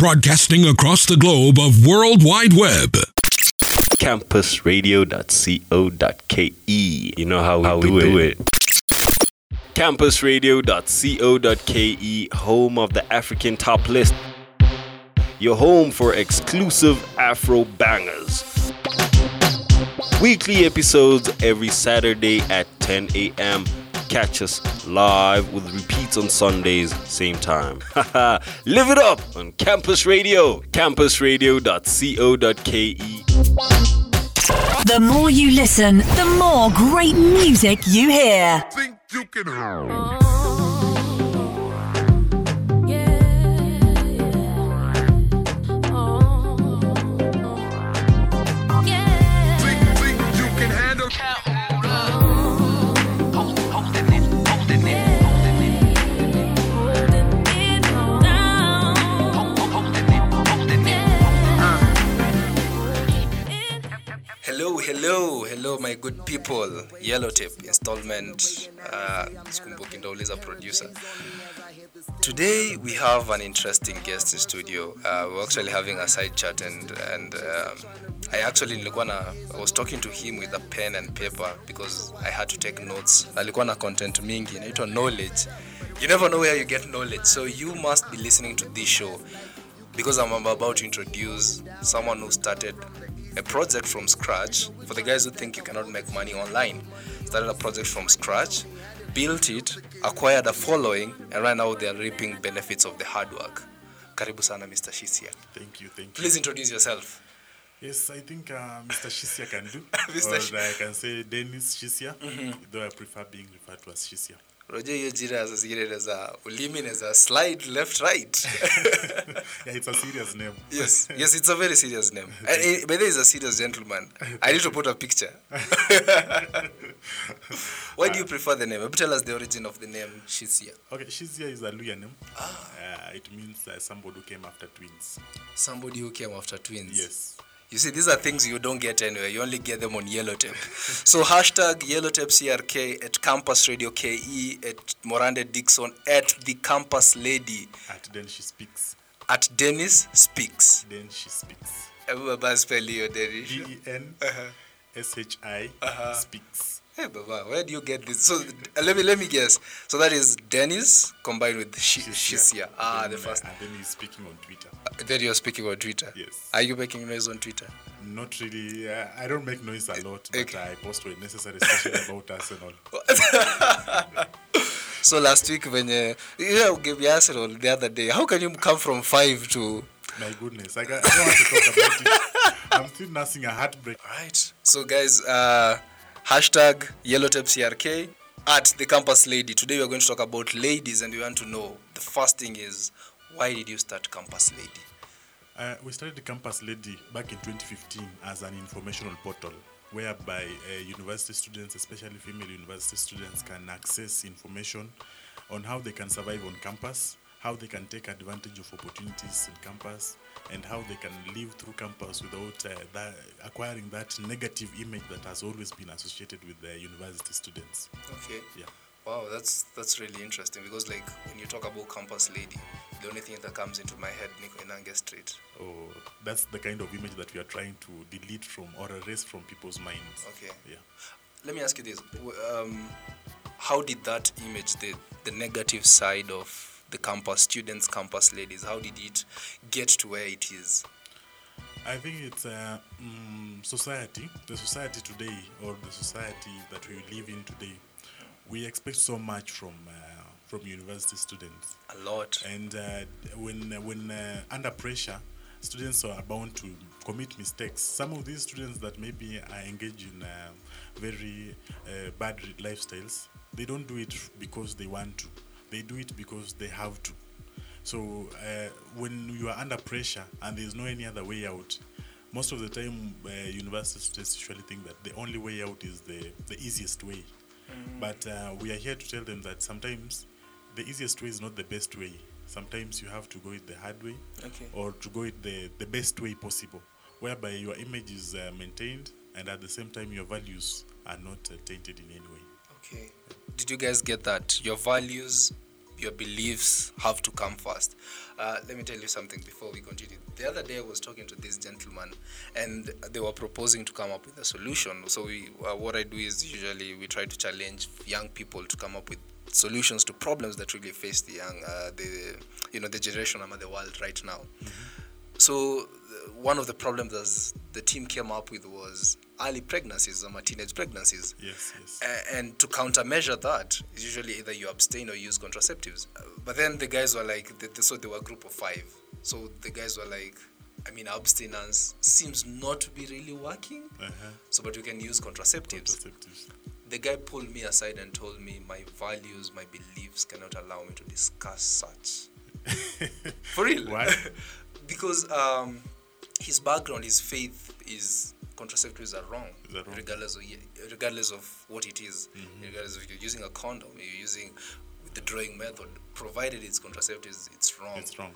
broadcasting across the globe of World Wide Web. campusradio.co.ke. You know how we, how do, we do it. Campusradio.co.ke, home of the African top list. Your home for exclusive Afro bangers. Weekly episodes every Saturday at 10 a.m. Catch us live with repeats on Sundays, same time. Live it up on Campus Radio, campusradio.co.ke. The more you listen, the more great music you hear. Think you can Hello, hello, my good people. Yellow Tape installment. Uh, Sikumbuki producer. Today we have an interesting guest in studio. Uh, we're actually having a side chat, and and um, I actually nilikuwa na I was talking to him with a pen and paper because I had to take notes. Alikuwa na content mingi inaitwa knowledge. You never know where you get knowledge, so you must be listening to this show because I'm about to introduce someone who started a project from scratch. For the guys who think you cannot make money online, started a project from scratch, built it, acquired a following, and right now they are reaping benefits of the hard work. Karibu sana, Mr. Shisia. Thank you, thank you. Please introduce yourself. Yes, I think uh, Mr. Shisia can do. Mr. or Sh- I can say Dennis Shisia, though I prefer being referred to as Shisia. Roger hiyo jira zingine za ulimi na slide left right. yeah, it's a serious name. yes, yes, it's a very serious name. And, eh, by the way, he's a serious gentleman. I need to put a picture. Why do you prefer the name? Tell us the origin of the name shizia Okay, shizia is a Luya name. Uh, it means uh, somebody who came after twins. Somebody who came after twins. Yes. You see, these are things you don't get anywhere. You only get them on Yellow Tape. so hashtag Yellow Tape CRK at Campus Radio KE at Morande Dixon at the Campus Lady At then she speaks. at Dennis Speaks. Then she speaks. Baba spell hiyo Dennis. D E N S H I uh-huh. speaks. Hey baba, where do you get this? So uh, let me let me guess. So that is Dennis combined with Sh- Shisia. Ah, Then, the uh, first. and then he's speaking on Twitter. Then you're speaking on Twitter. Yes. Are you making noise on Twitter? Not really. Uh, I don't make noise a lot, but Okay. I post when necessary, especially about Arsenal. So last week when you yeah, gave me Arsenal the other day, how can you come from five to My goodness, I, I don't want to talk about it. I'm still nursing a heartbreak. Right. So guys, uh, hashtag Yellow Tape at the Campus Lady. Today we are going to talk about ladies, and we want to know the first thing is why did you start Campus Lady? Uh, we started Campus Lady back in 2015 as an informational portal whereby uh, university students, especially female university students, can access information on how they can survive on campus, how they can take advantage of opportunities in campus, and how they can live through campus without uh, that, acquiring that negative image that has always been associated with the university students. Okay. Yeah. Wow, that's that's really interesting because like when you talk about Campus Lady, the only thing that comes into my head, Nico Inange Street. Oh, that's the kind of image that we are trying to delete from or erase from people's minds. Okay. Yeah. Let me ask you this: um, How did that image, the the negative side of the campus students, campus ladies, how did it get to where it is? I think it's uh, mm, society, the society today, or the society that we live in today. We expect so much from uh, from university students, A lot. and uh, when when uh, under pressure, students are bound to commit mistakes. Some of these students that maybe are engaged in uh, very uh, bad lifestyles, they don't do it because they want to. They do it because they have to. So uh, when you are under pressure and there's no any other way out, most of the time uh, university students usually think that the only way out is the, the easiest way. But uh, we are here to tell them that sometimes the easiest way is not the best way. Sometimes you have to go it the hard way Okay. or to go it the, the best way possible, whereby your image is uh, maintained and at the same time your values are not uh, tainted in any way. Okay. Did you guys get that? Your values your beliefs have to come first. Uh, let me tell you something before we continue. The other day I was talking to this gentleman, and they were proposing to come up with a solution. So we, uh, what I do is usually we try to challenge young people to come up with solutions to problems that really face the young, uh, the you know, the generation of the world right now. So uh, one of the problems that the team came up with was early pregnancies, or teenage pregnancies. Yes, yes. A- and to countermeasure that, is usually either you abstain or use contraceptives. But then the guys were like, they, they- so they were a group of five. So the guys were like, I mean, abstinence seems not to be really working. Uh-huh. So, but you can use contraceptives. Contraceptives. The guy pulled me aside and told me my values, my beliefs cannot allow me to discuss such. For real? Why? because um, his background, his faith is contraceptives are wrong, wrong? regardless of regardless of what it is. Mm-hmm. regardless if you're using a condom, you're using the drawing method, provided it's contraceptives, it's wrong. It's wrong.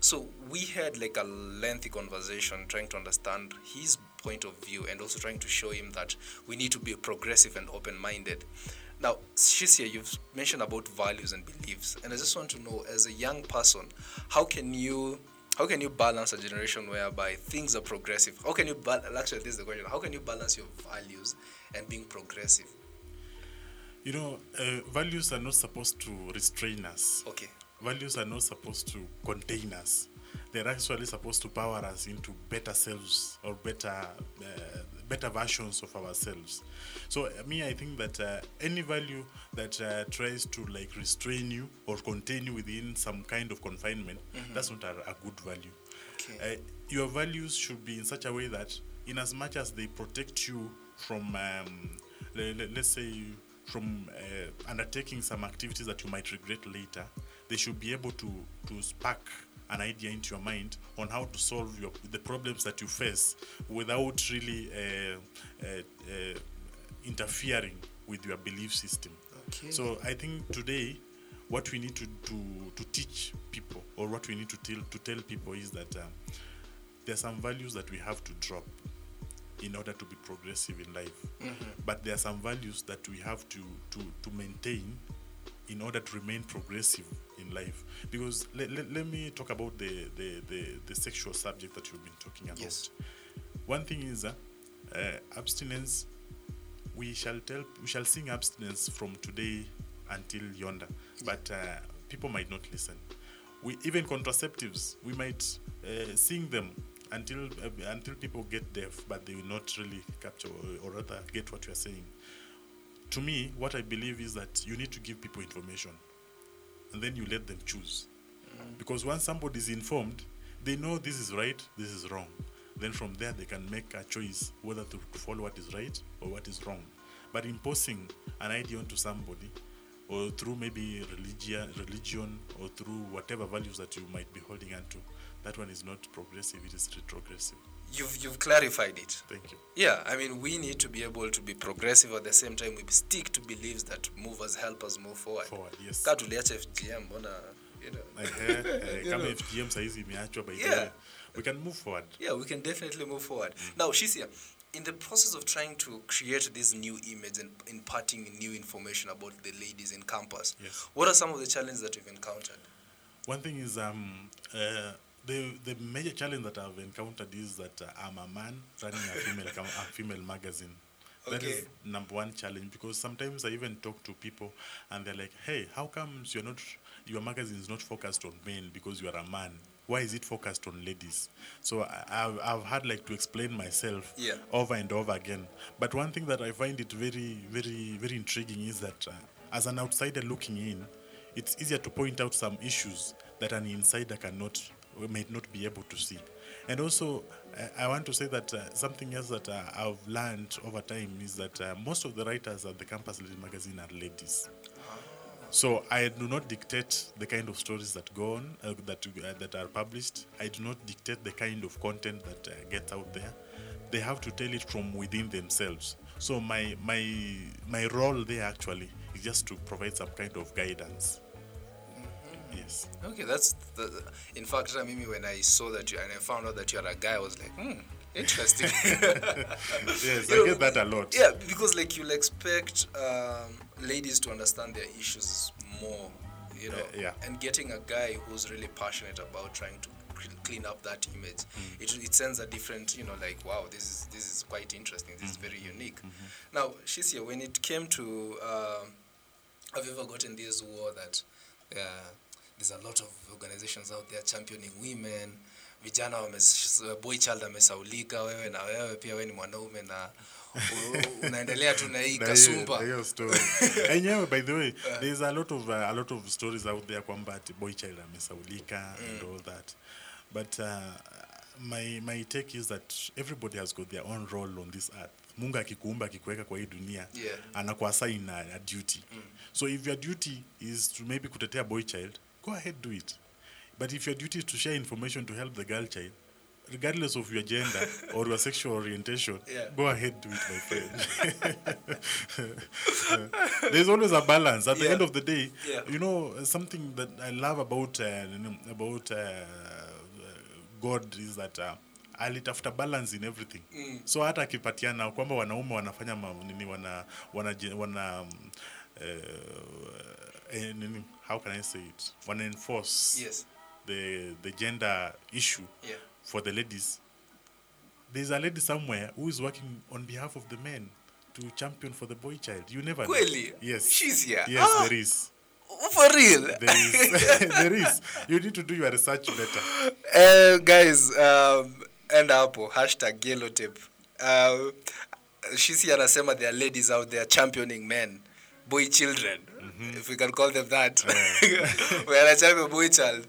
So we had like a lengthy conversation trying to understand his point of view and also trying to show him that we need to be progressive and open-minded. Now, Shisia, you've mentioned about values and beliefs, and I just want to know, as a young person, how can you how can you balance a generation whereby things are progressive? How can you ba- actually this is the question? How can you balance your values and being progressive? You know, uh, values are not supposed to restrain us. Okay. Values are not supposed to contain us. They're actually supposed to power us into better selves or better, uh, better versions of ourselves. So, uh, me, I think that uh, any value that uh, tries to like restrain you or contain you within some kind of confinement, that's not a, a good value. Okay. Uh, your values should be in such a way that, in as much as they protect you from, um, le- le- let's say, from uh, undertaking some activities that you might regret later, they should be able to to spark an idea into your mind on how to solve your the problems that you face without really uh, uh, uh, interfering with your belief system. Okay. So I think today, what we need to, to, to teach people, or what we need to tell to tell people, is that um, there are some values that we have to drop in order to be progressive in life. But there are some values that we have to, to, to maintain in order to remain progressive in life. Because let, let, let me talk about the, the, the, the sexual subject that you've been talking about. Yes. One thing is uh, uh, abstinence. We shall tell, we shall sing abstinence from today until yonder, but uh, people might not listen. We even contraceptives, we might uh, sing them until uh, until people get deaf, but they will not really capture or, or rather get what you are saying. To me, what I believe is that you need to give people information, and then you let them choose. Because once somebody is informed, they know this is right, this is wrong. Then from there, they can make a choice whether to follow what is right or what is wrong. But imposing an idea onto somebody, or through maybe religion, religion, or through whatever values that you might be holding onto, that one is not progressive. It is retrogressive. You've you've clarified it. Thank you. Yeah, I mean, we need to be able to be progressive at the same time. We stick to beliefs that move us, help us move forward. Forward, yes. Ka tuliacha FGM, mbona, you know. Eh, You kama know. FGM saizi imeachwa by Yeah. we can move forward. Yeah, we can definitely move forward. Now, Shisia, in the process of trying to create this new image and imparting new information about the ladies in campus, Yes. what are some of the challenges that you've encountered? One thing is um uh, the the major challenge that I've encountered is that uh, I'm a man running a female com- a female magazine. That is Okay. number one challenge because sometimes I even talk to people and they're like, "Hey, how comes you're not your magazine is not focused on men because you are a man? Why is it focused on ladies?" So I, I've I've had like to explain myself Yeah. over and over again. But one thing that I find it very very very intriguing is that uh, as an outsider looking in, it's easier to point out some issues that an insider cannot or may not be able to see. And also, uh, I want to say that uh, something else that uh, I've learned over time is that uh, most of the writers at the Campus Lady magazine are ladies. So I do not dictate the kind of stories that go on, uh, that uh, that are published. I do not dictate the kind of content that gets out there. They have to tell it from within themselves. So my my my role there actually is just to provide some kind of guidance. Yes. Okay, that's the, in fact, I mean, when I saw that you and I found out that you're a guy, I was like, hmm, interesting. Yes, You I know, get that a lot. Yeah, because like you'll expect um, ladies to understand their issues more you know, Uh, yeah. and getting a guy who's really passionate about trying to clean up that image, Mm. it, it sends a different, you know, like wow, this is this is quite interesting. This is Mm-hmm. very unique. Now, Shisia, when it came to, um, have you ever gotten this war that uh, there's a lot of organizations out there championing women. Vijana wame, boy child amesaulika wewe na wewe pia wewe ni mwanaume na unaendelea tu na hii kasumba. enyewe by the way there's a lot of uh, a lot of stories out there kwamba boy child amesaulika and all that. But uh, my my take is that everybody has got their own role on this earth. Mungu akikuumba akikuweka kwa hii dunia Yeah. anakuassign a, a duty. So if your duty is to maybe kutetea boy child go ahead do it but if your duty is to share information to help the girl child regardless of your gender or your sexual orientation Yeah. go ahead do it my friend there's always a balance at the Yeah. end of the day Yeah. you know something that i love about uh, about uh, god is that uh, alitafuta balance in everything mm. so hata akipatiana kwamba wanaume wanafanya ma, nini wana wana, wana um, uh, nini, how can i say it wana enforce Yes. the the gender issue Yeah. for the ladies there's a lady somewhere who is working on behalf of the men to champion for the boy child you never know. Yes She's here? yes Ah. there is For real? there is there is you need to do your research better Uh, guys, um, enda hapo hashtag yellow tape. Uh, Shisi anasema there are ladies out there championing men, boy children, if we can call them that. Are champion boy child.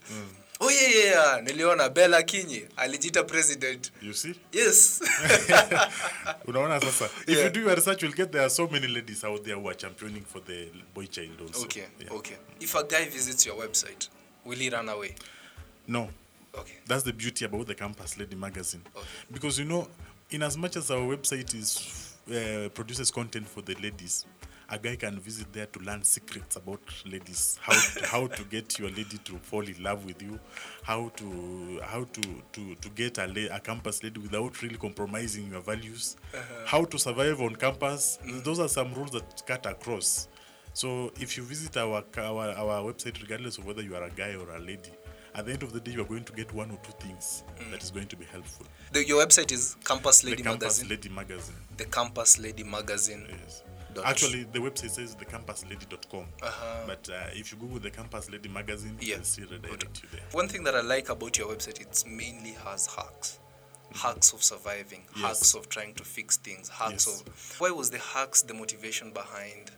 Oh yeah, yeah, yeah. Niliona Bella Kinyi alijita president. you see Yes. unaona sasa if Yeah. you do your research you'll get there are so many ladies out there who are championing for the boy child also okay, Yeah. okay. If a guy visits your website, will he run away? no Okay. That's the beauty about the Campus Lady magazine. Okay. Because you know, in as much as our website is uh, produces content for the ladies, a guy can visit there to learn secrets about ladies, how how to get your lady to fall in love with you, how to how to to, to get a, la- a campus lady without really compromising your values, how to survive on campus. Those are some rules that cut across. So if you visit our, our our website, regardless of whether you are a guy or a lady, at the end of the day, you are going to get one or two things that is going to be helpful. The, your website is Campus Lady the Campus Magazine. Lady Magazine. The Campus Lady Magazine. Yes. Dot- Actually, the website says thecampuslady.com. Uh-huh. But uh, if you Google the Campus Lady Magazine, Yeah. you'll see redirect you there. One thing that I like about your website, it's mainly has hacks. Hacks of surviving, Yes. hacks of trying to fix things, hacks Yes. of why was the hacks the motivation behind,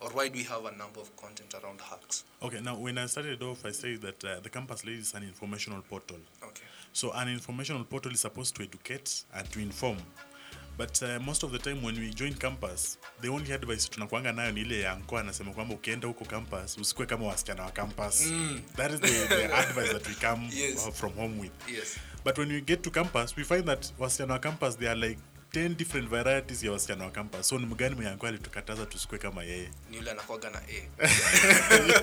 or why do we have a number of content around hacks? Okay, now when I started off, I said that uh, the Campus Lady is an informational portal. Okay. So an informational portal is supposed to educate and to inform. But uh, most of the time when we join campus, the only advice tunakuanga nayo ni ile ya nkoa anasema kwamba ukienda huko campus usikue kama wasichana wa campus. That is the, the advice that we come Yes. from home with. Yes. But when we get to campus, we find that wasichana wa campus they are like 10 different varieties ya wasichana wa campus. So ni mgani mwenye alikuwa alitukataza tusikue kama yeye? Ni yule anakuwaga na A.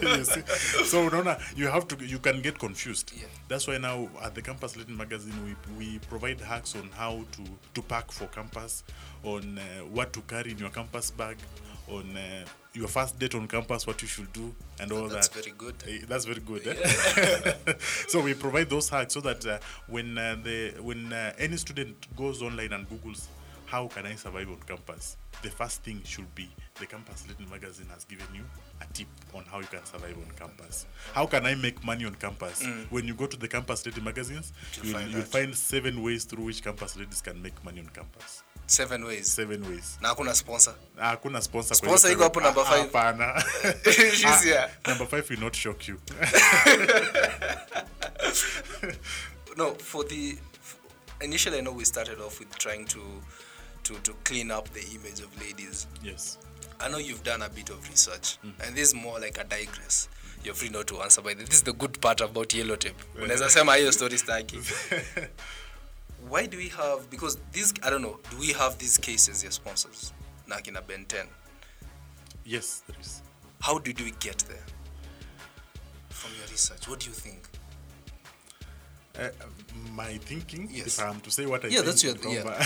you see? So unaona you have to you can get confused. Yeah. That's why now at the Campus Latin magazine we, we provide hacks on how to to pack for campus, on uh, what to carry in your campus bag, on uh, your first date on campus, what you should do, and all That's that. very good. Eh, That's very good. eh? so we provide those hacks so that uh, when uh, the when uh, any student goes online and googles how can I survive on campus, the first thing should be the Campus Lady Magazine has given you a tip on how you can survive on campus. How can I make money on campus? When you go to the Campus Lady magazines, You'll find you'll find seven ways through which campus ladies can make money on campus. Seven ways. Seven ways. Na hakuna sponsor. Ah, Hakuna sponsor. Sponsor iko hapo number Ah, five. hapana. She's here. Number five will not shock you. no for the initially i know we started off with trying to to to clean up the image of ladies. Yes. i know you've done a bit of research mm. and this is more like a digress. You're free not to answer by the, this is the good part about yellow tape. Unaweza sema hiyo story staki why do we have because these i don't know do we have these cases your sponsors na kina ben 10 Yes, there is. how did we get there? From your research what do you think Uh, my thinking, Yes. if I'm to say what I Yeah, think, that's your- kwamba-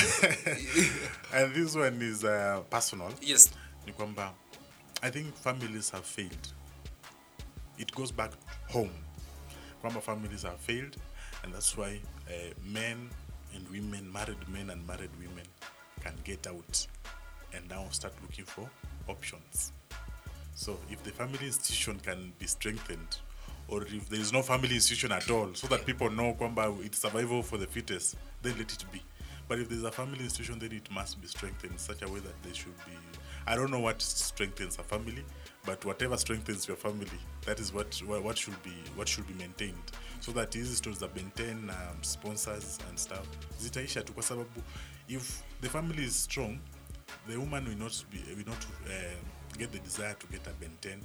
and this one is uh, personal. yes Ni kwamba I think families have failed. it goes back home kwamba families have failed and that's why uh, men and women married men and married women can get out and now start looking for options so if the family institution can be strengthened or if there is no family institution at all so that people know kwamba it's survival for the fittest then let it be. But if there's a family institution then it must be strengthened in such a way that they should be i don't know what strengthens a family but whatever strengthens your family that is what what should be what should be maintained. So that hizi stores za maintain um, sponsors and stuff zitaisha tu kwa sababu if the family is strong the woman will not be will not uh, get the desire to get a benten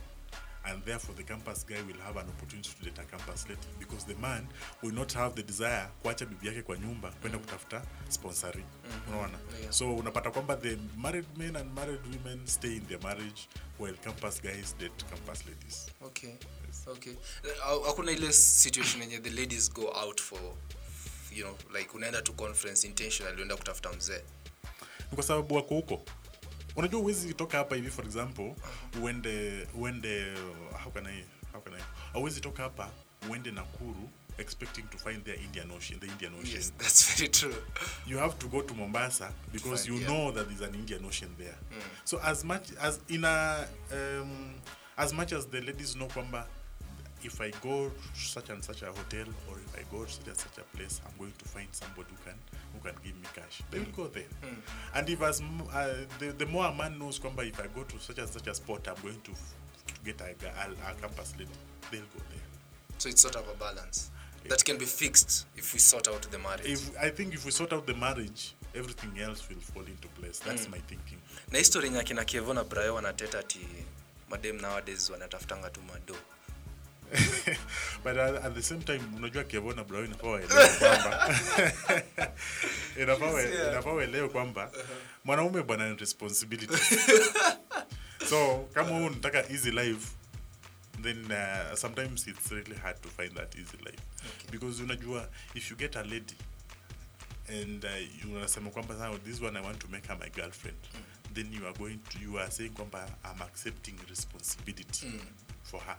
and therefore the campus guy will have an opportunity to date a campus lady because the man will not have the desire kuacha bibi yake kwa nyumba kwenda kutafuta sponsoring. Unaona? Yeah. so unapata kwamba the married men and married women stay in their marriage while campus guys date campus ladies. Okay. Okay. Uh, hakuna ile situation yenye the ladies go out for you know like unaenda to conference intentionally unaenda kutafuta mzee? Ni kwa sababu wako huko unajua uwezi toka hapa hivi for example uende uende how can I, how can I auwezi toka hapa uende nakuru expecting to find their indian ocean the indian ocean. Yes that's very true. You have to go to mombasa because find, you yeah. know that there's an indian ocean there. So as much as in a um, as much as the ladies know kwamba if i go to such and such a hotel or i go to such a place. I'm going to find somebody who can who can give me cash. They will go there. And if as uh, the, the more a man knows kwamba if i go to such and such a spot i'm going to, to get a, a, a campus lady they'll go there. So it's sort of a balance that can be fixed if we sort out the marriage. If i think if we sort out the marriage everything else will fall into place. That's my thinking. Na history yenye akina kevo na brayo wanateta ati madem nowadays wanatafutanga tu mado but at, at the same time unajua Kevo na inafaa waelewe kwamba inafaa waelewe kwamba mwanaume bwana ni responsibility. So kama huu nataka easy life then uh, sometimes it's really hard to find that easy life. Because unajua if you get a lady and uh, unasema kwamba this one i want to make her my girlfriend then you are going to you are saying kwamba i'm accepting responsibility for her.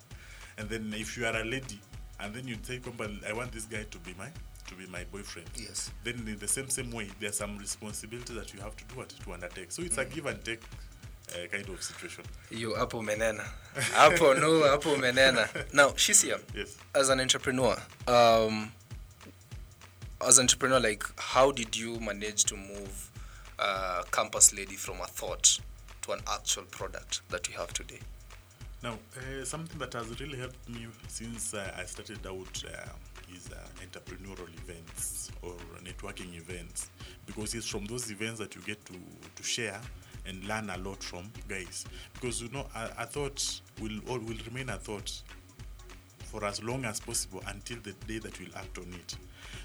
And then if you are a lady and then you say kwamba i want this guy to be my to be my boyfriend. Yes. then in the same same way there's some responsibility that you have to do what to undertake. So it's a give and take uh, kind of situation. You hapo umenena. Hapo no hapo umenena. Now shisia yes. as an entrepreneur um, as an entrepreneur like how did you manage to move uh, campus lady from a thought to an actual product that you have today Now, uh, something that has really helped me since uh, I started out uh, is entrepreneurial events or networking events because it's from those events that you get to, to share and learn a lot from guys. Because you know, a, a thought will all will remain a thought for as long as possible until the day that we'll act on it.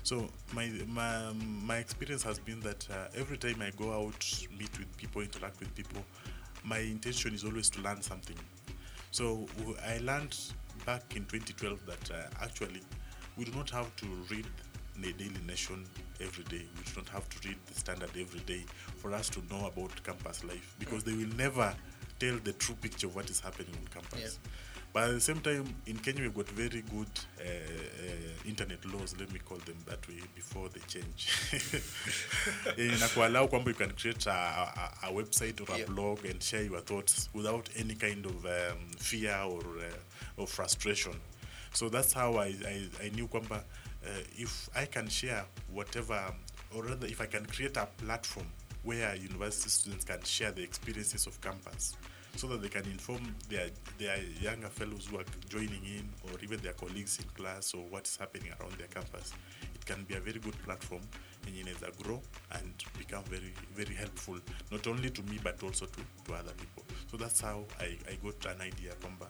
So my my, my experience has been that every time I go out, meet with people, interact with people, my intention is always to learn something. So I learned back in 2012 that uh, actually we do not have to read the Daily Nation every day. We do not have to read the Standard every day for us to know about campus life because they will never tell the true picture of what is happening on campus. But at the same time, in Kenya, we've got very good uh, uh, internet laws, let me call them that way, before they change. inakuallow kwamba you can create a, a, a website or a Yeah. blog and share your thoughts without any kind of um, fear or, uh, or frustration. So that's how I, I, I knew kwamba uh, if I can share whatever, or rather if I can create a platform where university students can share the experiences of campus so that they can inform their, their younger fellows who are joining in or even their colleagues in class or what is happening around their campus. It can be a very good platform and inaweza grow and become very very helpful not only to me but also to, to other people. So that's how I, I got an idea kwamba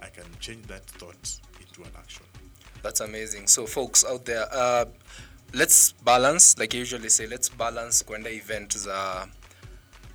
I can change that thought into an action. That's amazing. So, folks out there, uh, let's balance, like I usually say, let's balance kwenda event za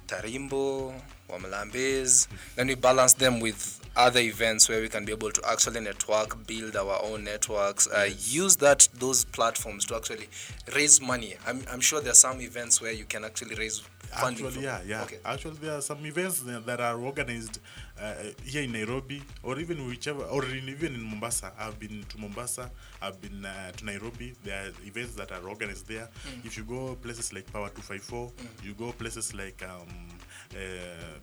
Tarimbo, Wamlambez, then we balance them with other events where we can be able to actually network, build our own networks, uh, use that those platforms to actually raise money. I'm, I'm sure there are some events where you can actually raise funding. Actually, from- yeah, yeah. Okay. Actually, there are some events that are organized uh, here in Nairobi, or even whichever, or in, even in Mombasa. I've been to Mombasa. I've been uh, to Nairobi. There are events that are organized there. Mm. If you go places like Power 254, you go places like um, uh,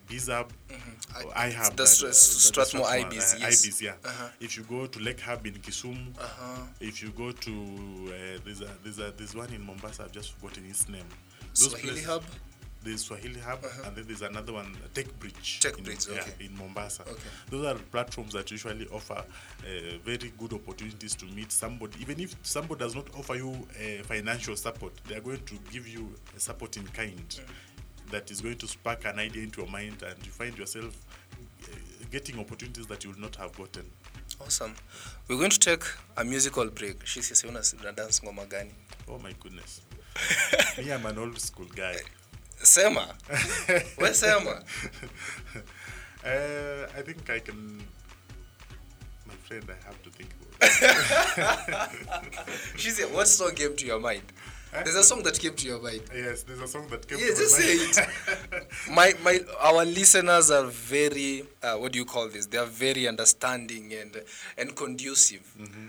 Bizab, Mm-hmm. or iHub. the that- uh, the Strathmore Strathmore, IBs, uh, yes. IBs, yeah. Uh-huh. If you go to Lake Hub in Kisumu, Uh-huh. if you go to uh, there's a there's a there's one in Mombasa. I've just forgotten its name. Swahili places- Hub? there's Swahili Hub, and then there's another one, Tech Bridge. Uh-huh. Tech in, Bridge, yeah, okay. in Mombasa. Okay. Those are platforms that usually offer uh, very good opportunities to meet somebody. Even if somebody does not offer you uh, financial support, they are going to give you support in kind that is going to spark an idea into your mind, and you find yourself uh, getting opportunities that you would not have gotten. Awesome. We're going to take a musical break. She says, "Una dance ngoma gani?" Oh my goodness. Me, I'm an old school guy. Sema. We sema. Uh, I think I can. My friend, I have to think about it. She said, "What song came to your mind?" There's a song that came to your mind. Yes, there's a song that came Yeah, to just say mind. it. My my our listeners are very uh, what do you call this? They are very understanding and and conducive.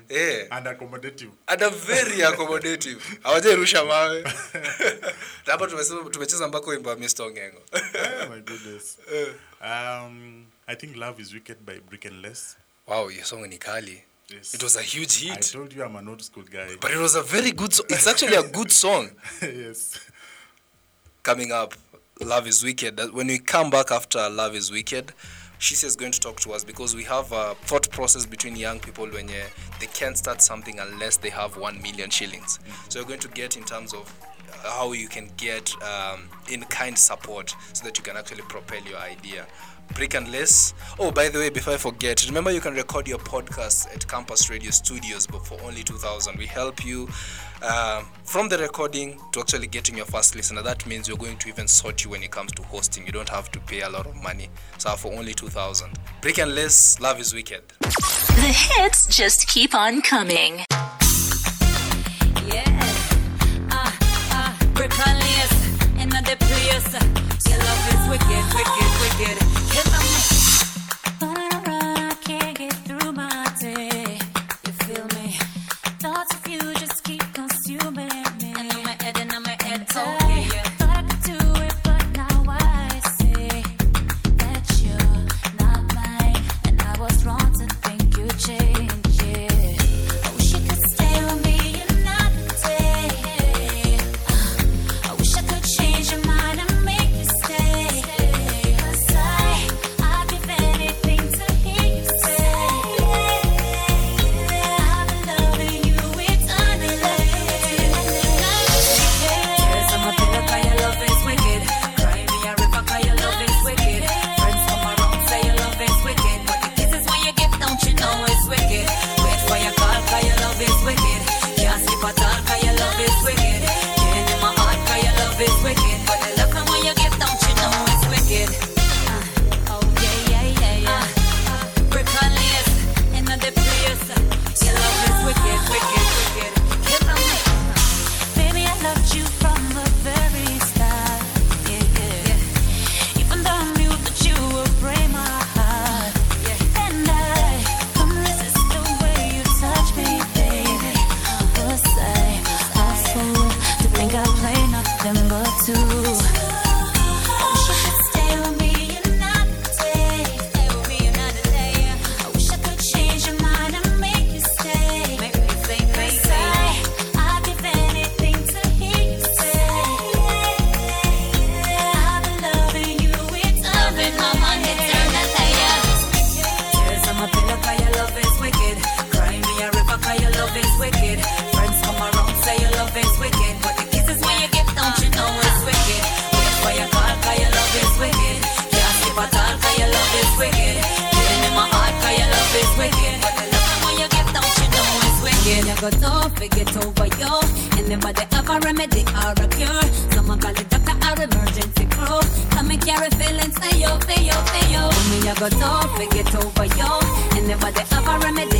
Yeah. and accommodative. and are very accommodative hawajairusha mawe hapa tumesema tumecheza mpaka wimbo wa Mr. Ongengo oh my goodness. Um, I think Love is Wicked by Brick and Less. wow hiyo song ni kali Yes. it was a huge hit. I told you I'm an old school guy. but it was a very good song it's actually a good song yes. coming up love is wicked when we come back after love is wicked she is going to talk to us because we have a thought process between young people when uh, they can't start something unless they have 1 million shillings so we're going to get in terms of how you can get um, in kind support so that you can actually propel your idea Brick and Lace. Oh by the way before i forget remember you can record your podcast at campus radio studios but for only 2000 we help you uh, from the recording to actually getting your first listener. That means we're going to even sort you when it comes to hosting. You don't have to pay a lot of money so for only 2000 Brick and Lace love is wicked. The hits just keep on coming. Yeah. Ah, ah, they have a remedy or a cure. Someone call the doctor or emergency crew. Come and carry feelings, say yo, say yo, say yo. Me a go tough, we get over yo. They have a remedy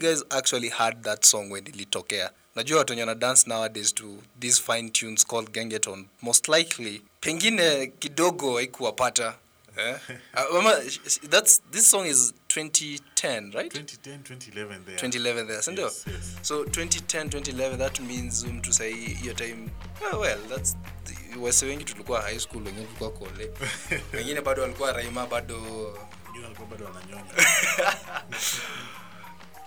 guys actually heard that song when ilitokea? Najua watu wenye wana dance nowadays to these fine tunes called gengeton. Most likely, pengine kidogo haikuwapata. Eh? Uh, mama, that's, this song is 2010, right? 2010, 2011 there. 2011 there, sindio? Yes, yes. So 2010, 2011 that means mtu sahi hiyo time oh, well that's wase wengi tulikuwa high school wengine tulikuwa kole wengine bado walikuwa raima bado bado wananyonya.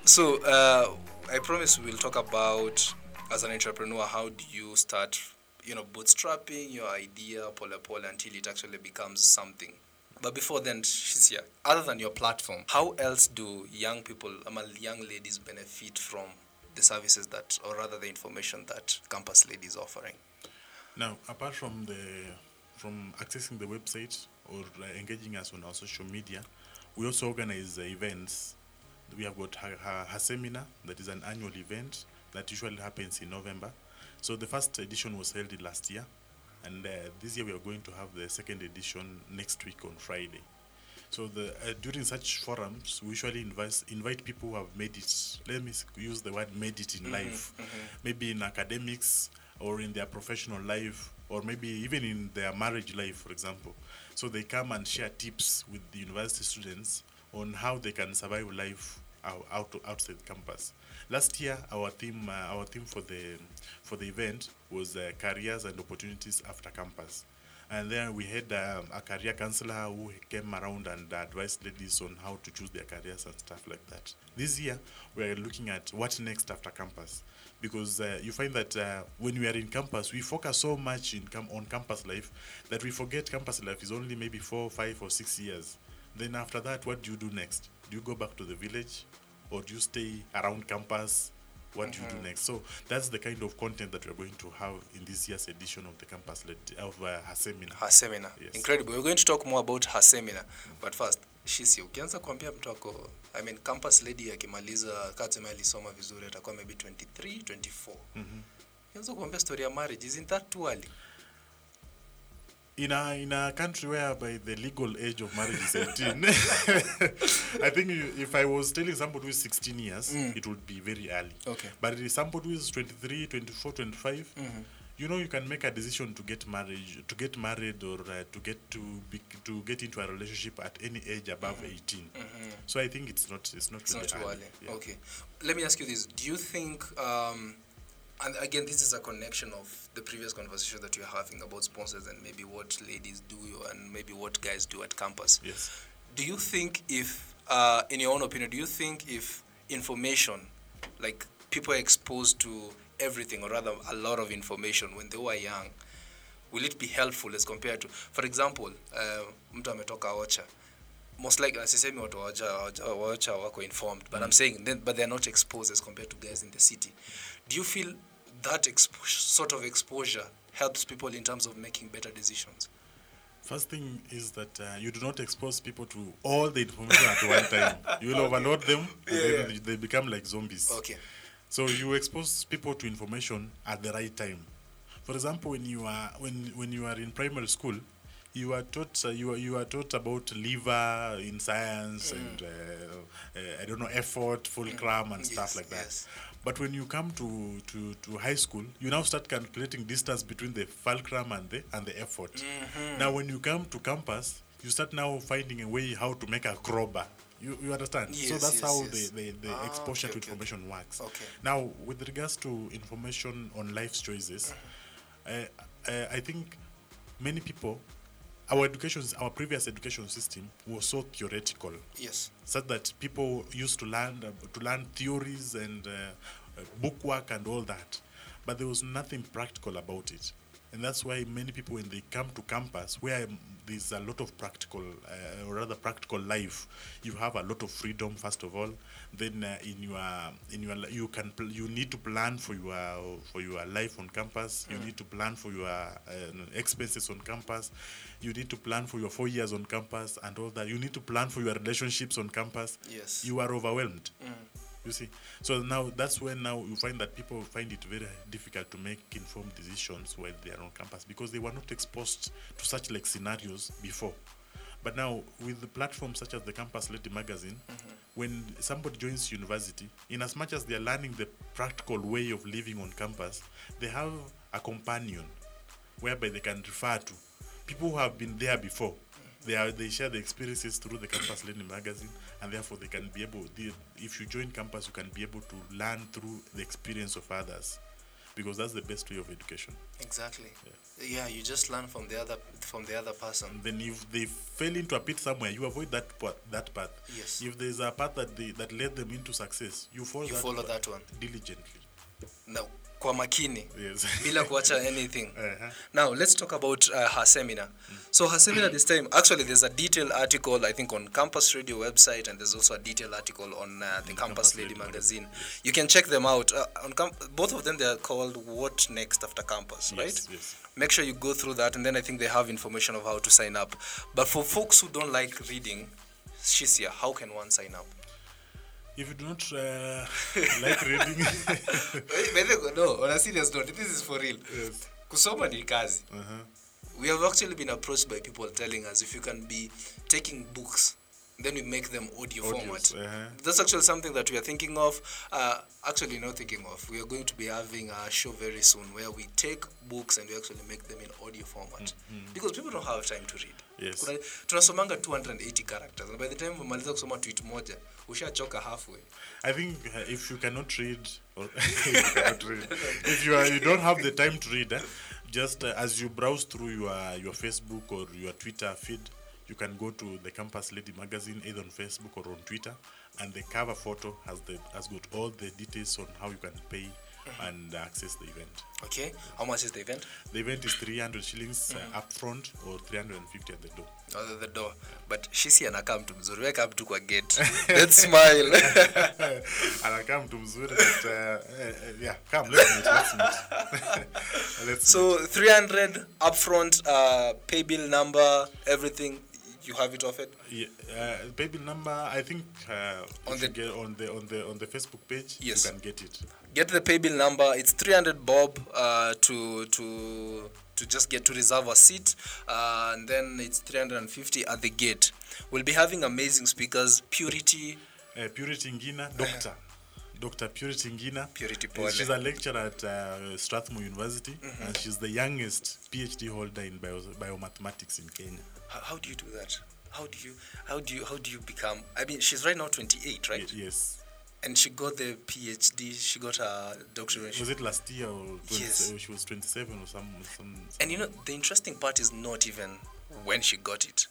So, uh, I promise we'll talk about as an entrepreneur how do you start, you know, bootstrapping your idea pole pole until it actually becomes something. But before then, Shisia, other than your platform, how else do young people, um, young ladies benefit from the services that, or rather the information that Campus Lady is offering? Now, apart from the from accessing the website or uh, engaging us on our social media, we also organize uh, events. We have got her, her, her seminar that is an annual event that usually happens in November. So the first edition was held last year, and uh, this year we are going to have the second edition next week on Friday. So the uh, during such forums, we usually invite invite people who have made it. Let me use the word "made it" in life, maybe in academics or in their professional life, or maybe even in their marriage life, for example. So they come and share tips with the university students on how they can survive life out, out outside campus. Last year, our theme uh, our theme for the for the event was uh, careers and opportunities after campus. And then we had um, a career counselor who came around and advised ladies on how to choose their careers and stuff like that. This year, we are looking at what next after campus. Because uh, you find that uh, when we are in campus, we focus so much cam- on campus life that we forget campus life is only maybe four, five, or six years. Then after that, what do you do next? Do you go back to the village, or do you stay around campus? What do you do next? So that's the kind of content that we're going to have in this year's edition of the campus led- of uh, her seminar. Her seminar. Yes. Incredible. We're going to talk more about her seminar. But first, Shisi, ukianza kuambia mtu wako, I mean, campus lady akimaliza kazima alisoma vizuri atakuwa maybe 23, 24. Ukianza kuambia story ya marriage, isn't that too early? In a in a country whereby the legal age of marriage is 18 i think you, if i was telling somebody who is 16 years it would be very early Okay. but if somebody who is 23 24 25 you know you can make a decision to get married to get married or uh, to get to be, to get into a relationship at any age above 18 so i think it's not it's not It's really not too early. Yeah. Okay. Let me ask you this. Do you think, um, and again, this is a connection of the previous conversation that you're having about sponsors and maybe what ladies do and maybe what guys do at campus. yes Do you think if, uh, in your own opinion, do you think if information, like people are exposed to everything or rather a lot of information when they were young, will it be helpful as compared to, for example, uh, mtu ametoka Ocha, most likely asisemi watu wa Ocha- Ocha- wa Ocha wako informed, but I'm saying, then, but they're not exposed as compared to guys in the city. Do you feel that expo- sort of exposure helps people in terms of making better decisions? First thing is that uh, you do not expose people to all the information at one time. You will overload them, and then they- become like zombies. Okay. So you expose people to information at the right time. For example, when you are when when you are in primary school, you are taught uh, you are you are taught about lever in science and uh, uh, I don't know effort, fulcrum, and stuff like that. yes. But when you come to, to, to high school, you now start calculating distance between the fulcrum and the and the effort. Now, when you come to campus, you start now finding a way how to make a crowbar. You, you understand? so Yes, that's yes, how yes. the, the, the Ah, exposure okay, to okay, information works. Okay. Now, with regards to information on life's choices, uh, uh, I think many people, our education, our previous education system was so theoretical. Yes. such that people used to learn uh, to learn theories and uh, uh, bookwork and all that, but there was nothing practical about it, and that's why many people when they come to campus where there's a lot of practical, uh, or rather practical life, you have a lot of freedom first of all. Then uh, in your in your you can pl- you need to plan for your for your life on campus. You need to plan for your uh, expenses on campus. You need to plan for your four years on campus and all that. You need to plan for your relationships on campus. Yes. You are overwhelmed. You see, so now that's when now you find that people find it very difficult to make informed decisions while they are on campus because they were not exposed to such like scenarios before. But now with the platforms such as the Campus Lady magazine, mm-hmm. when somebody joins university, in as much as they are learning the practical way of living on campus, they have a companion whereby they can refer to people who have been there before. They are they share the experiences through the campus learning magazine, and therefore they can be able. They, if you join campus, you can be able to learn through the experience of others, because that's the best way of education. Exactly. Yeah. you just learn from the other from the other person. And then if they fell into a pit somewhere, you avoid that path. That path. Yes. If there's a path that they, that led them into success, you follow. You that follow that one. diligently. Now, kwa makini. Yes. bila kuacha anything. Uh-huh. Now let's talk about uh, her seminar. So her seminar this time, actually, there's a detailed article I think on Campus Radio website, and there's also a detailed article on uh, the Campus, Campus Lady Lady magazine. You can check them out. Uh, on both of them, they are called "What Next After Campus," right? Yes, yes. Make sure you go through that, and then I think they have information of how to sign up. But for folks who don't like reading, shisia. How can one sign up? If you do not uh, like reading, no, on a serious note, this is for real. yes. Kusoma ni kazi. Uh-huh. We have actually been approached by people telling us if you can be taking books, then we make them audio Audios, format. uh-huh. That's actually something that we are thinking of. Uh, actually, not thinking of. We are going to be having a show very soon where we take books and we actually make them in audio format because people don't have time to read. Yes. Kuna- tunasomanga 280 characters and by the time umaliza kusoma tweet moja ushachoka halfway I think uh, if you cannot read, or if you cannot read, if you are, you don't have the time to read, eh, just uh, as you browse through your your Facebook or your Twitter feed, you can go to the Campus Lady magazine either on Facebook or on Twitter, and the cover photo has the has got all the details on how you can pay mm-hmm. and access the event. okay how much is the event The event is 300 shillings mm-hmm. uh, up front or 350 at the door. Other the door but shisi anakaa mtu mzuri weka mtu kwa gate let's smile anakaa mtu mzuri but, uh, uh, yeah come let's meet let's meet let's so meet. so 300 upfront uh, pay bill number everything you have it offered Yeah, uh, baby number. I think uh, On the- get on the on the on the Facebook page, Yes. you can get it. get the pay bill number it's 300 bob uh, to to to just get to reserve a seat uh, and then it's 350 at the gate we'll be having amazing speakers purity Uh, Purity Ngina, doctor, Doctor Purity Ngina. Purity Pole. She's a lecturer at uh, Strathmore University, Mm-hmm. and she's the youngest PhD holder in bio, biomathematics in Kenya. How, how do you do that how do you how do you how do you become i mean she's right now 28 right yes. and she got the phd she got her doctorate Was it last year or 20, Yes. Oh, she was 27 or some some? and you know the interesting part is not even when she got it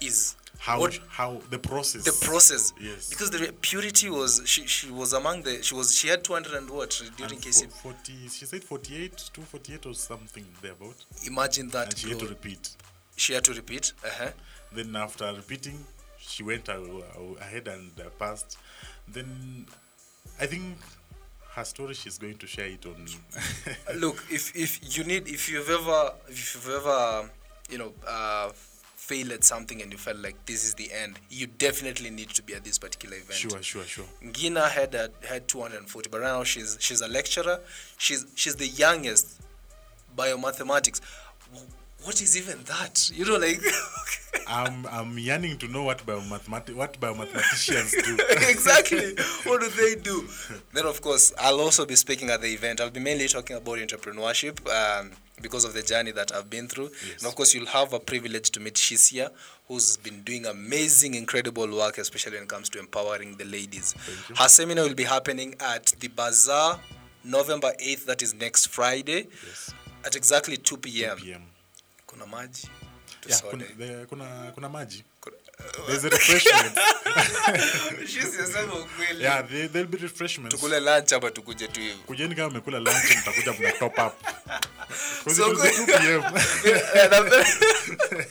is how what how the process? the process Yes. because the purity was she she was among the she was she had 200 and what during And KC 40, she said 48, 248 or something thereabout. imagine that And she had to repeat. She had to repeat uh-huh. Then after repeating, she went ahead and uh, passed. Then I think her story she's going to share it on. look if if you need if you've ever if you've ever you know uh failed at something and you felt like this is the end you definitely need to be at this particular event sure, sure, sure. Ngina had a, had 240 but right now she's she's a lecturer she's she's the youngest biomathematics what is even that? You know, like I'm I'm yearning to know what biomathemati- what biomathematicians do. exactly. What do they do? Then, of course, I'll also be speaking at the event. I'll be mainly talking about entrepreneurship um, because of the journey that I've been through. And of course, you'll have a privilege to meet Shisia, who's been doing amazing, incredible work, especially when it comes to empowering the ladies. Her seminar will be happening at the Bazaar, November 8th, that is next Friday, at exactly 2 p.m. PM. Kuna maji. Yeah, kuna, there, kuna kuna maji. There's a refreshment. Shisia, sema ukweli. yeah, there, there'll be refreshments. tukule lunch ama tukuje tu hivi Kujeni kama mmekula lunch mtakuja mna top up. So it will be good. 2 p.m. Yeah, and I'm-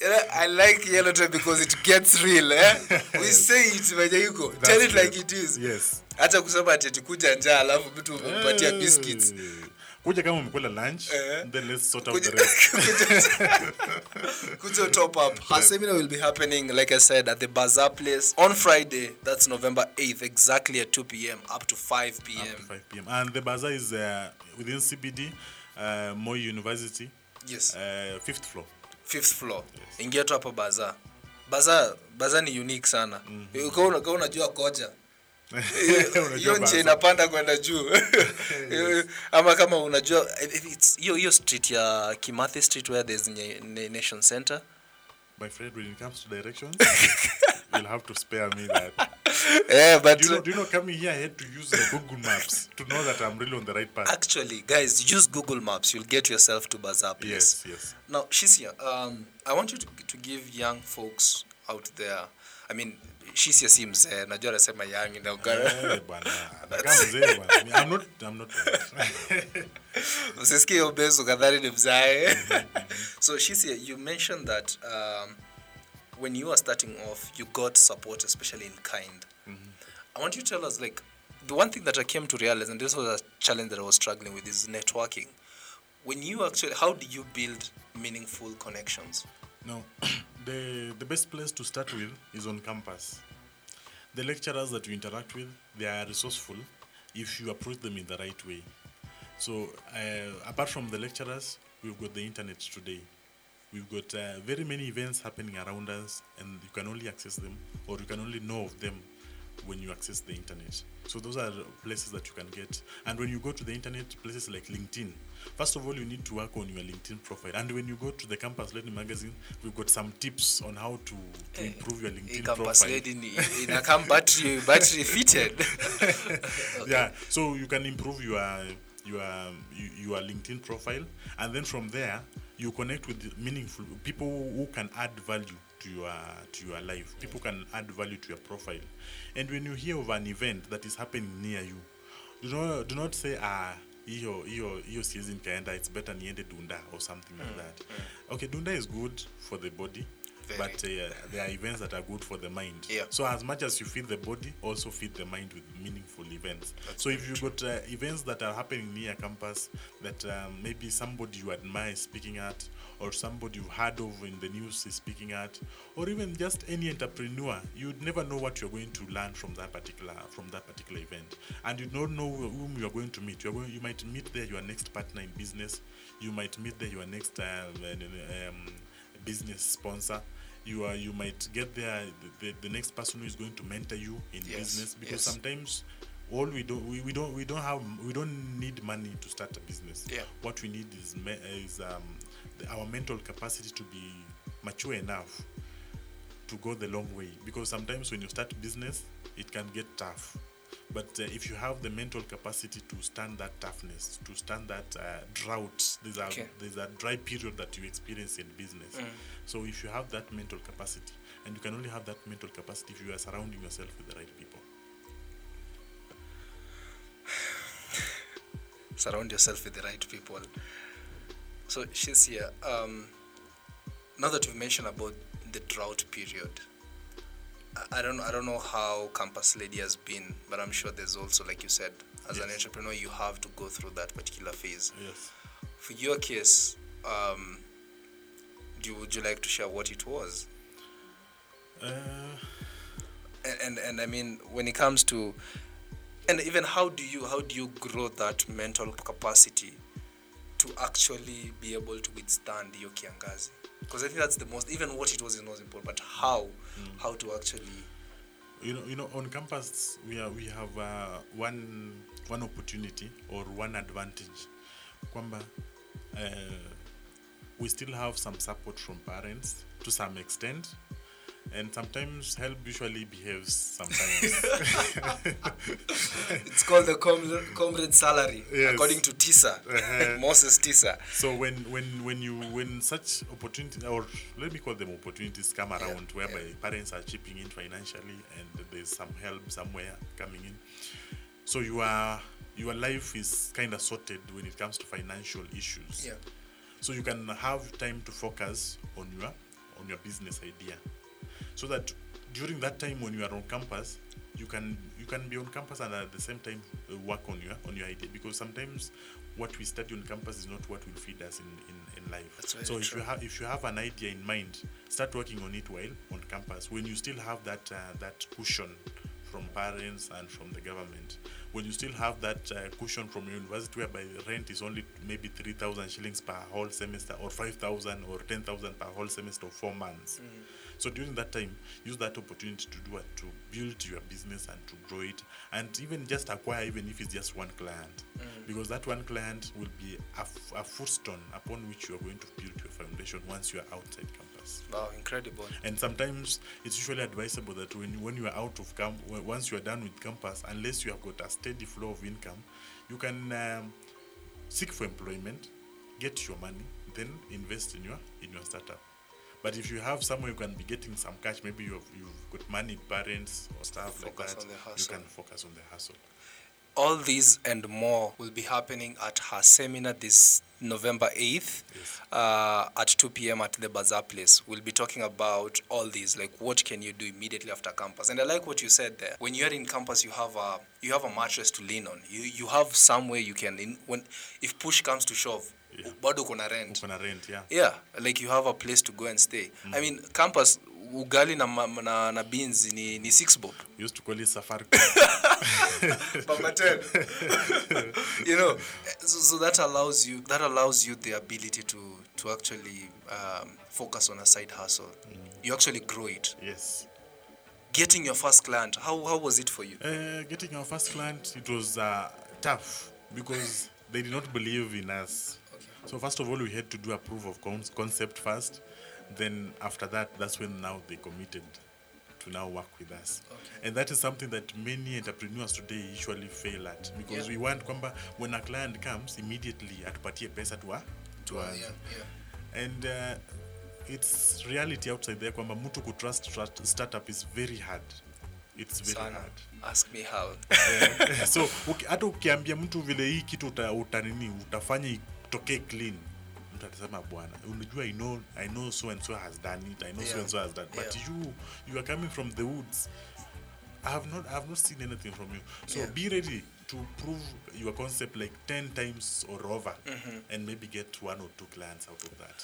You know, I like yellow tape because it gets real eh? we say it venye iko tell it like it is Yes. hata kusema ati tukuja njaa alafu mtu umempatia Eh, biscuits Kuja kama umekula lunch, Eh. then let's sort out the rest. kuja top up. Her seminar will be happening like i said at the bazaar place on friday. That's november 8th exactly at 2 p.m up to 5 Up p.m to 5 p.m. And the bazaar is uh, within CBD, uh, Moi University, yes. Uh, fifth floor. fifth floor. Ingia tu hapo bazaar. Bazaar bazaar ni unique sana. Mm kama unajua koja hiyo nje inapanda kwenda juu ama kama unajua if hiyo hiyo street ya kimathi street where there's nation center My friend, when it comes to directions, you'll have to spare me that. yeah but Do you, know, do you know, coming here, I had to use the Google Maps to know that I'm really on the right path. actually guys use google maps you'll get yourself to bazaar place Yes, yes. now shisia um, i want you to, to give young folks out there i mean shisia si mzee najua anasema young inaugara Eh, bwana, nakaa mzee bwana. I'm not, I'm not usisikie hiyo kadhari ni mzae. So shisia you mentioned that um, when you are starting off you got support especially in kind. I want you to tell us like the one thing that i came to realize and this was a challenge that i was struggling with is networking. When you actually how do you build meaningful connections? No, the the best place to start with is on campus. The lecturers that you interact with, they are resourceful if you approach them in the right way. So, uh, apart from the lecturers, we've got the internet today. We've got uh, very many events happening around us, and you can only access them, or you can only know of them when you access the internet. So those are places that you can get. And when you go to the internet, places like LinkedIn, first of all, you need to work on your LinkedIn profile. And when you go to the Campus Lady magazine, we've got some tips on how to, to improve your LinkedIn campus profile. lady ni- inakam battery battery fitted Yeah, so you can improve your your your LinkedIn profile, and then from there you connect with meaningful people who can add value to your to your life. People can add value to your profile, and when you hear of an event that is happening near you, do not do not say ah hiyo hiyo hiyo siwezi nikaenda it's better niende dunda or something like that. okay dunda is good for the body Very. but uh, there are events that are good for the mind. Yeah. so as much as you feed the body also feed the mind with meaningful events. So if you've got uh, events that are happening near campus that um, maybe somebody you admire is speaking at or somebody you've heard of in the news is speaking at or even just any entrepreneur you'd never know what you're going to learn from that particular from that particular event. And you don't know whom you're going to meet. You're going you might meet there your next partner in business. You might meet there your next um, um, business sponsor you are you might get there the, the, the next person who is going to mentor you in Yes, business because yes. sometimes all we don't we, we don't we don't have we don't need money to start a business Yeah. what we need is is um, the, our mental capacity to be mature enough to go the long way because sometimes when you start business it can get tough but uh, if you have the mental capacity to stand that toughness to stand that uh, drought there's a Okay. there's a dry period that you experience in business so if you have that mental capacity and you can only have that mental capacity if you are surrounding yourself with the right people surround yourself with the right people. So Shisia. Um, now that you've mentioned about the drought period, I, don't I don't know how Campus Lady has been, but I'm sure there's also, like you said, as an entrepreneur, you have to go through that particular phase. yes For your case, um, do would you like to share what it was? uh, and, and and I mean when it comes to and even how do you how do you grow that mental capacity to actually be able to withstand your kiangazi? Because I think that's the most, even what it was is not important, but how, how to actually. you know, you know, on campus we are we have uh, one one opportunity or one advantage, kwamba uh, we still have some support from parents to some extent, and sometimes help usually behaves sometimes. It's called the com- comrade salary, Yes. according to TISA, Uh-huh. Moses TISA. so when when when you when such opportunities or let me call them opportunities come around whereby parents are chipping in financially and there's some help somewhere coming in so you are your life is kind of sorted when it comes to financial issues Yeah. so you can have time to focus on your on your business idea so that during that time when you are on campus you can you can be on campus and at the same time uh, work on your on your idea because sometimes what we study on campus is not what will feed us in in, in life. So if true. you have if you have an idea in mind start working on it while on campus. When you still have that uh, that cushion from parents and from the government. When you still have that uh, cushion from your university whereby the rent is only maybe 3000 shillings per whole semester or 5000 or 10000 per whole semester for four months so during that time use that opportunity to do what to build your business and to grow it and even just acquire even if it's just one client. Because that one client will be a, f- a footstone upon which you are going to build your foundation once you are outside campus. Wow, incredible. and sometimes it's usually advisable that when when you are out of camp once you are done with campus unless you have got a steady flow of income you can um, seek for employment get your money then invest in your in your startup but if you have somewhere you can be getting some cash maybe you've, you've got money parents or stuff like that you can focus on the hustle All these and more will be happening at her seminar this November 8th Yes. uh, at 2 p.m. at the Bazaar Place. We'll be talking about all these, like what can you do immediately after campus. And I like what you said there. When you're in campus, you have a you have a mattress to lean on. You you have somewhere you can in, when if push comes to shove, Yeah. bado kuna rent. Uko na rent yeah Yeah, like you have a place to go and stay. I mean, campus ugali na, na, na beans ni, ni six bob. we used to call it safari Papa 10. you know, so, so that allows you that allows you the ability to to actually um, focus on a side hustle. You actually grow it. yes Getting your first client, how how was it for you? Uh, getting our first client, it was uh, tough because they did not believe in us. So first of all, we had to do a proof of concept first. Then after that, that's when now they committed to now work with us. And that is something that many entrepreneurs today usually fail at because Yeah. we want kwamba when a client comes immediately atupatie pesa to, a- Yeah, yeah. And uh, it's reality outside there kwamba mtu kutrust trust startup is very hard. It's very Sana. hard. Ask me how. yeah. so hata ukiambia mtu vile hii kitu uta, uta utafanya itokee clean mtu atasema bwana unajua i know i know so and so has done it i know so and so has done but Yeah. you you are coming from the woods i have not i have not seen anything from you so Yeah. be ready to prove your concept like 10 times or over Mm-hmm. and maybe get one or two clients out of that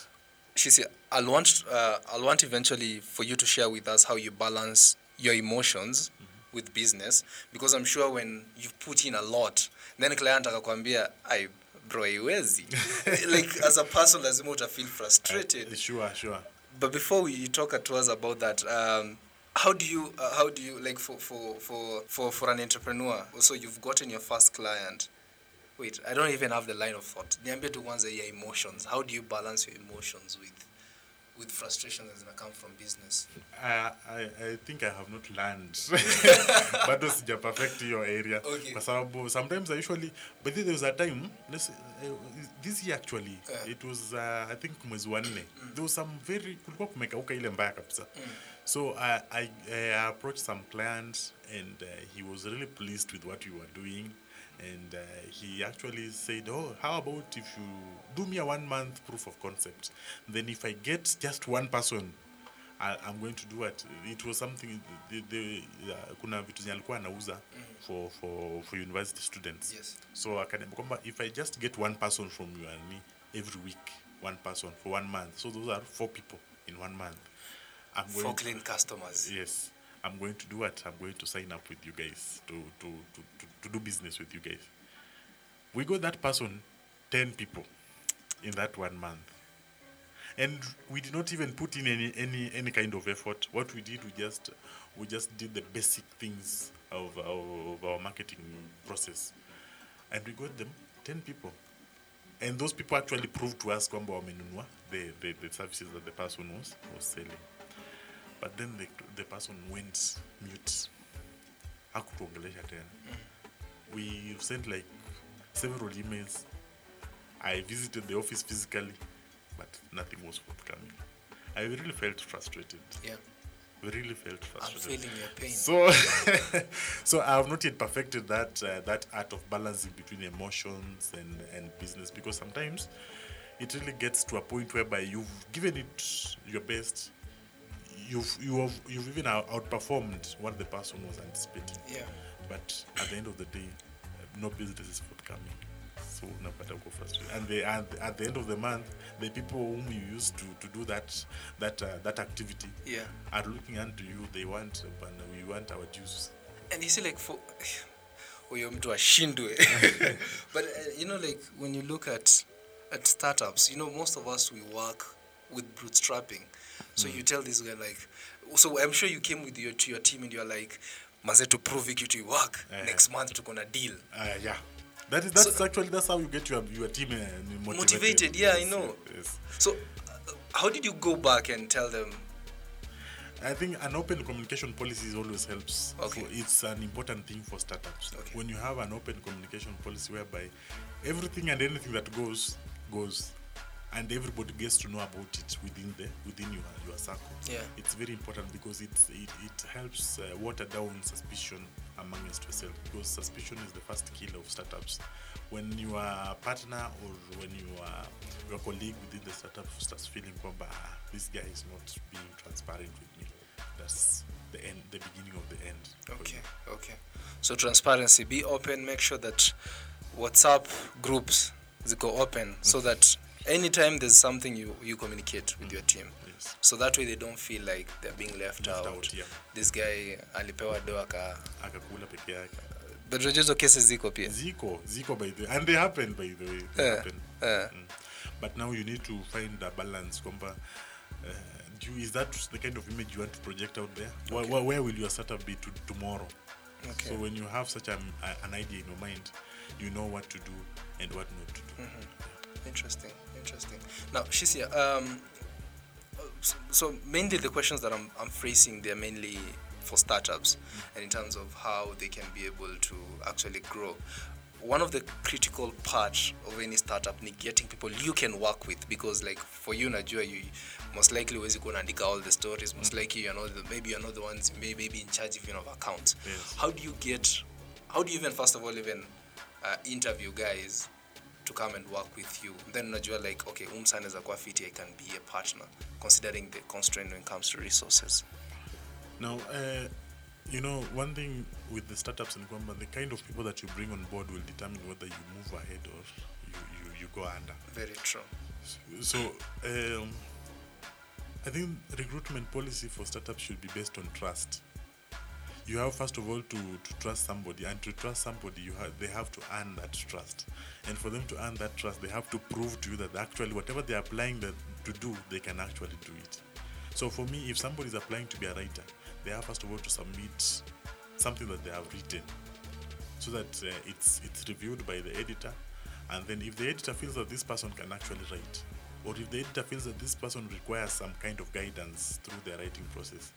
She said, I'll want, uh, I'll want eventually for you to share with us how you balance your emotions with business because I'm sure when you put in a lot, then client akakwambia, I bro, haiwezi. like as a person lazima uta feel frustrated. Uh, sure sure But before we you talk to us about that, um, how do you uh, how do you like for for for for for an entrepreneur? So you've gotten your first client. Wait, I don't even have the line of thought. Niambie tu kwanza your emotions. How do you balance your emotions with with frustrations that come from business? I, I, I think I have not learned. Bado sija perfect your area. Okay. kwa sababu sometimes I usually but there was a time let's, uh, this year actually uh. it was uh, I think mwezi wa nne. There was some very kulikuwa kumekauka ile mbaya kabisa. So I, I, I approached some clients and uh, he was really pleased with what we were doing and uh, he actually said oh how about if you do me a one month proof of concept then if i get just one person I, I'm going to do it." it was something the, the, uh, kuna vitu zenye alikuwa anauza for, for, for university students Yes. so akaniambia kwamba if i just get one person from you and me every week one person for one month so those are four people in one month I'm For clean customers. yes i'm going to do what i'm going to sign up with you guys to to to, to, to do business with you guys we got that person 10 people in that one month. And we did not even put in any, any, any kind of effort. What we did, we just we just did the basic things of our, of our marketing process, and we got them ten people. And those people actually proved to us kwamba wamenunua the, the, the services that the person was, was selling. But then the, the person went mute. Hakutuongelesha tena. We sent like several emails. I visited the office physically, but nothing was forthcoming. I really felt frustrated. Yeah. We really felt frustrated. I'm feeling your pain. So, so I have not yet perfected that uh, that art of balancing between emotions and, and business because sometimes it really gets to a point whereby you've given it your best, you've you have you've even outperformed what the person was anticipating. Yeah. But at the end of the day, uh, no business is forthcoming. So unapata uko frustrated. And the, and at the end of the month, the people whom you used to, to do that that uh, that activity Yeah. are looking unto you. They want, uh, we want our dues. and you see like for huyo mtu ashindwe but uh, you know like when you look at at startups you know most of us we work with bootstrapping so you tell this guy like so i'm sure you came with your to your team and you're like maze to prove equity work Eh. next month tuko na deal Uh, yeah. That is that's So- actually that's how you get your your team uh, motivated. Motivated, yeah, I Yes, know. Yes. so uh, how did you go back and tell them I think an open communication policy always helps. Okay. So it's an important thing for startups. Okay. When you have an open communication policy whereby everything and anything that goes goes, and everybody gets to know about it within the within your your circle. Yeah. It's very important because it's, it it helps uh, water down suspicion amongst yourself because suspicion is the first killer of startups. When your partner or when you are your colleague within the startup starts feeling kwamba "Ah, this guy is not being transparent with me, that's the end, the beginning of the end. Okay, okay. So transparency, be open, make sure that WhatsApp groups they go open so that anytime there's something you, you communicate with your team. Yes. So that way they don't feel like they're being left, Left out. out, yeah. This guy alipewa do aka Akakula peke yake. but hizo cases ziko pia. Ziko, Ziko by the and they happen by the way. They Yeah, happen. yeah. Mm. But now you need to find a balance. Kwamba, uh, do you, is that the kind of image you want to project out there? Where, where, where will your startup be to, tomorrow? Okay. So when you have such an, a, an idea in your mind, you know what to do and what not to do. Interesting, interesting. Now, Shisia, um, so, so mainly the questions that I'm, I'm phrasing, they're mainly for startups and in terms of how they can be able to actually grow. One of the critical parts of any startup ni getting people you can work with because like for you Najua, you most likely huwezi kuwa unaandika all the stories most likely you're not the, maybe you're not the ones may, maybe in charge even of accounts Yes. how do you get how do you even first of all even uh, interview guys to come and work with you then unajua like okay umsa anaweza kuwa fiti i can be a partner considering the constraint when it comes to resources Now, uh, you know, one thing with the startups in Kwamba, the kind of people that you bring on board will determine whether you move ahead or you, you, you go under. very true So, um, I think recruitment policy for startups should be based on trust. You have first of all to, to trust somebody, and to trust somebody, you have they have to earn that trust. And for them to earn that trust, they have to prove to you that actually whatever they're applying that to do, they can actually do it. So for me, if somebody is applying to be a writer, they have first of all to submit something that they have written, so that uh, it's it's reviewed by the editor, and then if the editor feels that this person can actually write, or if the editor feels that this person requires some kind of guidance through their writing process,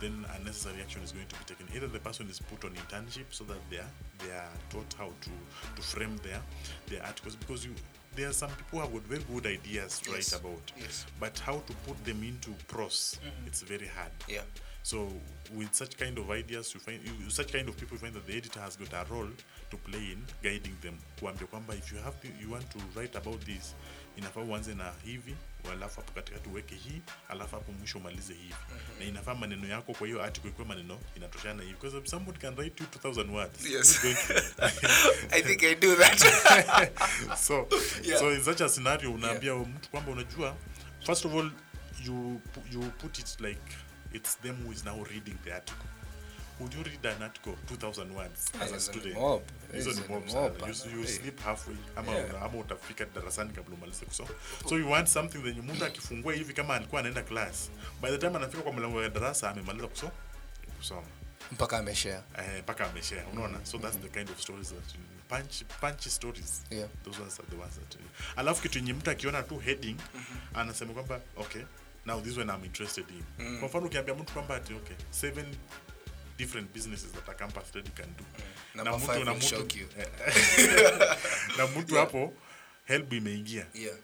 then a necessary action is going to be taken. Either the person is put on internship so that they are they are taught how to to frame their their articles because you there are some people who have got very good ideas to Yes. write about, Yes. but how to put them into prose, mm-hmm. it's very hard. yeah So with such kind of ideas, you find you, such kind of people find that the editor has got a role to play in guiding them. Kuambia kwamba if you have to, you want to write about this, inafaa uanze na hivi, alafu hapo katikati uweke hii, alafu hapo mwisho umalize hivi. Na inafaa maneno yako kwa hiyo article ikuwe maneno inatoshana hivi. Because somebody can write you 2000 words. Yes. I think i do that so Yeah. so in such a scenario unaambia mtu kwamba unajua first of all you you put it like it's them who is now reading the article. Would you read an article 2000 words as a student? hizo ni mob sana. you, you sleep halfway ama, Yeah. ama utafika darasani kabla umalize. Kusoma so you want something then mtu akifungua hivi kama alikuwa anaenda class. By the time anafika kwa mlango wa darasa amemaliza kusoma. Kusoma. Mpaka ameshare. Eh, mpaka ameshare. Unaona? So that's the kind of stories that punch punch stories. Yeah. those ones are the ones that alafu kitu yenye mtu akiona tu heading anasema kwamba okay now this one I'm interested in. Kwa mfano ukiambia mtu kwamba ati okay seven different businesses that a campus study can do. Mm. na mtu na mtu hapo help imeingia. Yeah.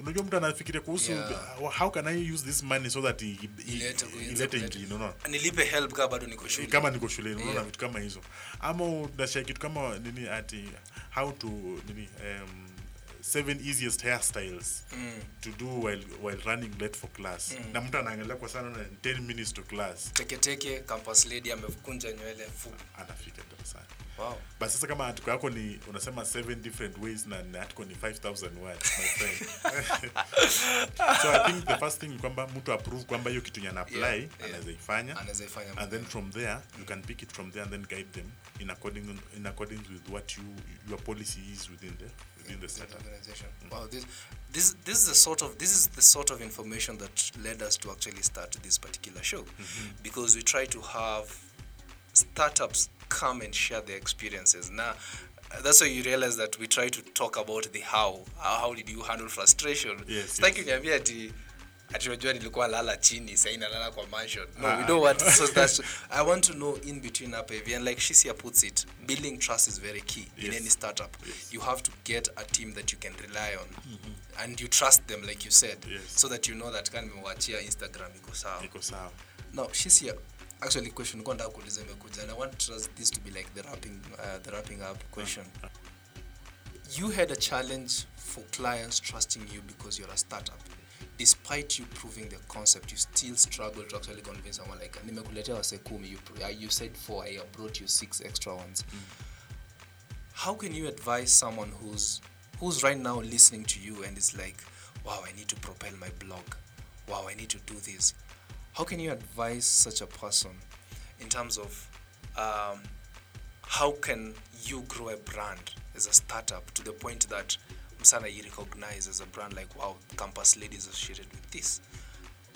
Unajua mtu anafikiria kuhusu Yeah. uh, how can i use this money so that Ilete ingine unaona? Nilipe help kaa bado niko shule. Kama niko shuleni unaona Yeah. vitu kama hizo. Ama unashia kitu kama nini ati how to nini um, seven easiest hairstyles to do while, while running late for class. Na mtu anaangalia kwa sana na 10 minutes to class. Teketeke campus lady amekunja nywele anafika darasani. Wow. But sasa kama article yako ni unasema seven different ways na na article ni 5000 words my friend. So i think the first thing ni kwamba mtu approve kwamba hiyo kitu yana apply Yeah, yeah. anaweza ifanya. Anaweza ifanya and then from there you can pick it from there and then guide them in according in accordance with what you your policy is within the within the setup organization. Wow, this this this is the sort of this is the sort of information that led us to actually start this particular show, because we try to have startups come and share their experiences. Now, that's why you realize that we try to talk about the how. How, how did you handle frustration? Yes, Sitaki yes. uniambie ati ati unajua nilikuwa lala chini sasa nalala kwa mansion. No, we Ah. don't want so that's I want to know in between hapa hivi and like Shisia puts it, building trust is very key in any startup. Yes. You have to get a team that you can rely on and you trust them like you said Yes. so that you know that kan nimewachia Instagram iko sawa. iko sawa Now, Shisia actually question nilikuwa nataka kuuliza imekuja and I want trust this to be like the wrapping uh, the wrapping up question. You had a challenge for clients trusting you because you're a startup. Despite you proving the concept, you still struggle to actually convince someone like nimekuletea wase kumi, you, you said four, I brought you six extra ones. How can you advise someone who's who's right now listening to you and is like, wow, I need to propel my blog. Wow, I need to do this. How can you advise such a person in terms of um, how can you grow a brand as a startup to the point that Msana you recognize as a brand like wow, campus ladies associated with this?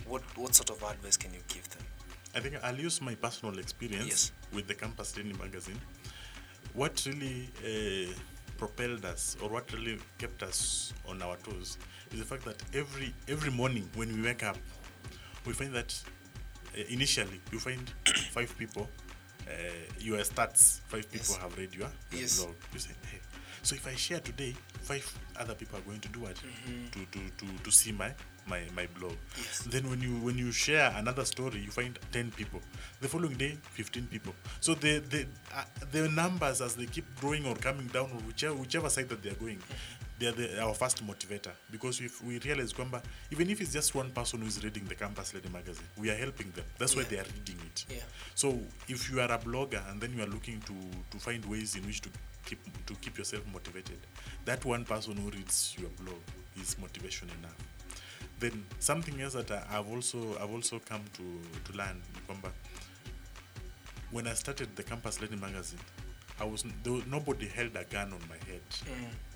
What what sort of advice can you give them? I think I'll use my personal experience Yes. with the Campus Lady magazine. What really uh, propelled us, or what really kept us on our toes, is the fact that every every morning when we wake up, we find that uh, initially you find five people. Uh, your stats, five people Yes. have read your, your Yes. blog. You say, hey, so if I share today, five other people are going to do what? To, to, to, to see my, my, my blog. Yes. Then when you when you share another story, you find ten people. The following day, fifteen people. So the the uh, the numbers as they keep growing or coming down, or whichever whichever side that they are going, they are the, our first motivator. Because if we realize kwamba even if it's just one person who is reading the Campus Lady magazine, we are helping them. That's why they are reading it. Yeah. So if you are a blogger and then you are looking to to find ways in which to keep to keep yourself motivated, that one person who reads your blog is motivation enough. Then something else that I, I've also I've also come to to learn kwamba when I started the Campus Learning magazine, I was there nobody held a gun on my head.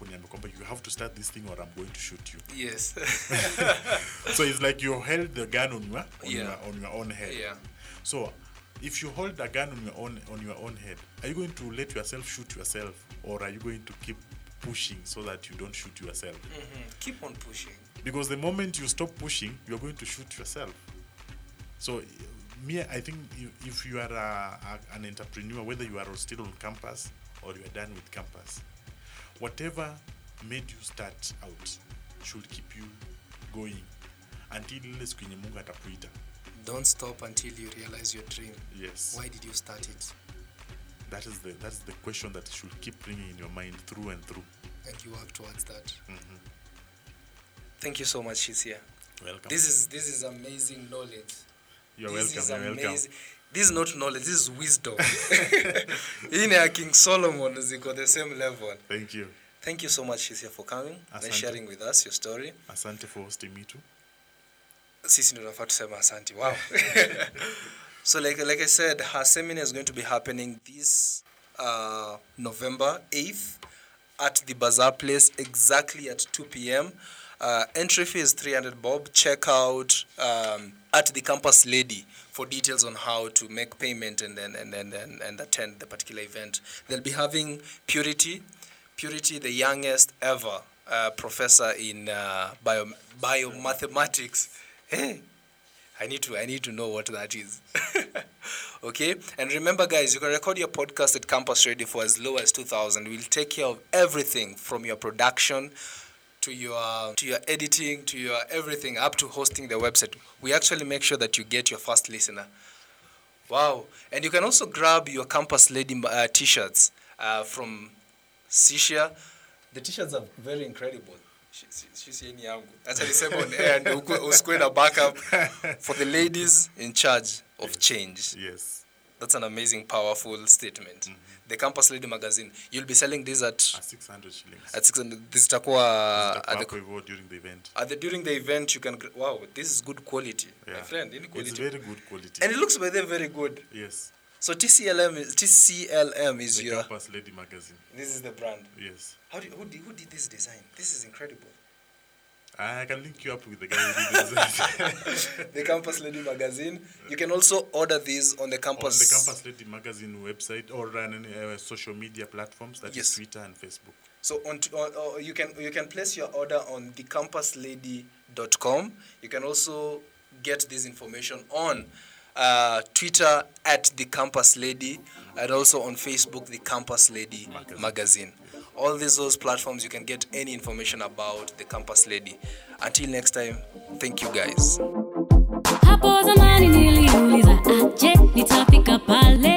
Kuniambia kwamba you have to start this thing or I'm going to shoot you. Yes. so it's like you held the gun on your on, Yeah. your, on your own head. Yeah. So if you hold a gun on your own on your own head, are you going to let yourself shoot yourself, or are you going to keep pushing so that you don't shoot yourself? Mhm. Keep on pushing. Because the moment you stop pushing, you're going to shoot yourself. So me, I think if, if you are a, a, an entrepreneur, whether you are still on campus or you are done with campus, whatever made you start out should keep you going until ile siku yenye Mungu atakuita. Don't stop until you realize your dream. Yes. Why did you start it? That is the that's the question that should keep ringing in your mind through and through. And you work towards that. Mhm. Thank you so much, Shisia. Welcome. This is this is amazing knowledge. you're this welcome. is You're welcome. This is not knowledge, this is wisdom. Ni King Solomon ziko the same level. Thank you. Thank you so much, Shisia, for coming and sharing with us your story. Asante for hosting me too. Sisi ndio tunafaa. Wow. So, like like I said, her seminar is going to be happening this uh, November 8th at the Bazaar Place, exactly at 2 p.m. Uh, entry fee is 300 bob. Check out um, at the Campus Lady for details on how to make payment and then and then and, and attend the particular event. They'll be having Purity, Purity, the youngest ever uh, professor in uh, bio biomathematics. Hey, I need to I need to know what that is. okay? And remember guys, you can record your podcast at Campus Radio for as low as 2000. We'll take care of everything from your production to your to your editing to your everything up to hosting the website. We actually make sure that you get your first listener. Wow. And you can also grab your Campus Lady uh, t-shirts uh, from Shisia. The t-shirts are very incredible. Shi- shi- Sisi hii ni yangu. Acha niseme on air ndio usikuwe na backup for the ladies in charge of change. Yes. That's an amazing, powerful statement. The Campus Lady magazine. You'll be selling these at At 600 shillings. at 600. This itakuwa at the, during the event. at the during the event. You can wow, this is good quality, my friend. Any It's very good quality. and it looks by them very good. yes. So TCLM is TCLM is The your. Campus Lady magazine. This is the brand. Yes. How did who did, who did this design? This is incredible. I can link you up with the guy who did this. the Campus Lady magazine. You can also order these on the on campus. the Campus Lady magazine website or on any uh, social media platforms that is Yes. Twitter and Facebook. So on, t- on uh, you can you can place your order on thecampuslady.com. You can also get this information on uh, Twitter at the Campus Lady and also on Facebook the Campus Lady magazine. Magazine. All these those platforms you can get any information about the Campus Lady. Until next time, thank you guys. hapo zamani niliuliza aje nitafika pale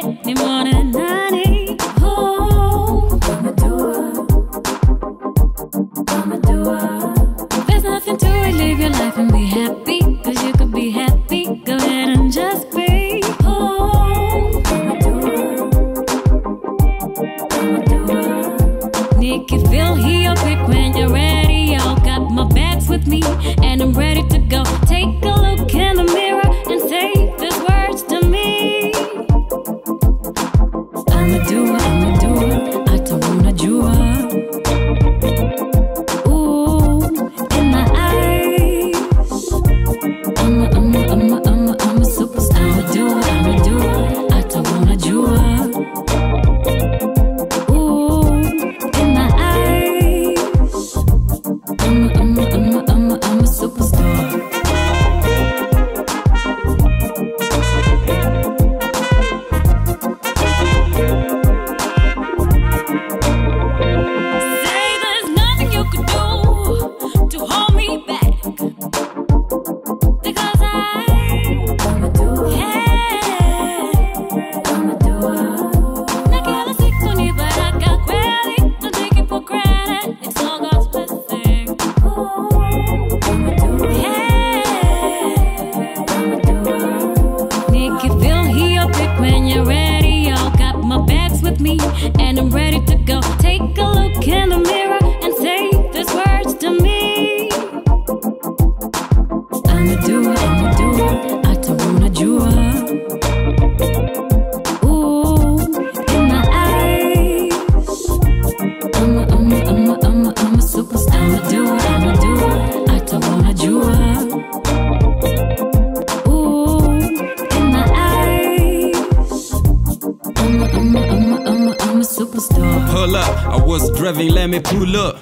superstar. Hold up, I was driving, let me pull up.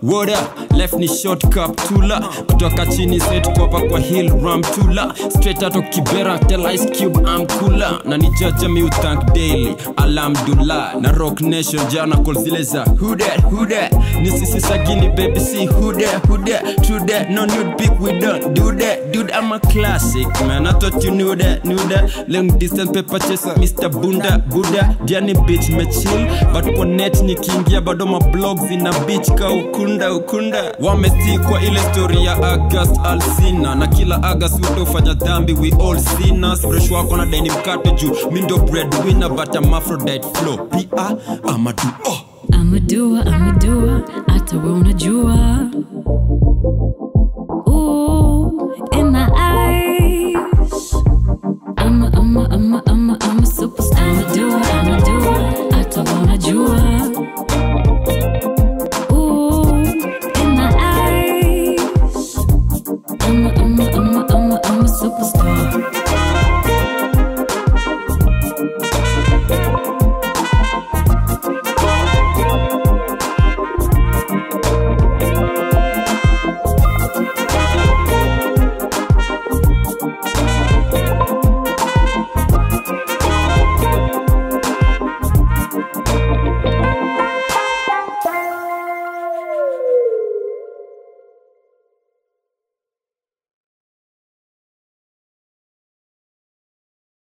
What up? Left ni shortcup tula. Kutoka chini set kuapa kwa hill ram tula. Straight out of Kibera tell Ice Cube I'm cooler. Na ni jaja mi uthank daily alhamdulillah. Na rock nation jana call zile za who that ni sisi sagini baby who that true that no nude pic we don't do that. Dude I'm a classic man. I thought you knew that knew that. Long distance paper chaser Mr Bunda buda Diani bitch me chill. But kwa net nikiingia bado ma blogs ina bitch ka ukunda ukunda Wametikwa ile stori ya Agast Alsina na kila Agast utofanya dhambi, we all sinners. Fresh wako na deni mkate juu, mi ndo breadwinner but I'm Aphrodite pia amadu oh. Amadua, amadua, hata we unajua I'm a, I'm a, I'm a, I'm a superstar. I'm a doer, I'm a doer. I don't wanna do it.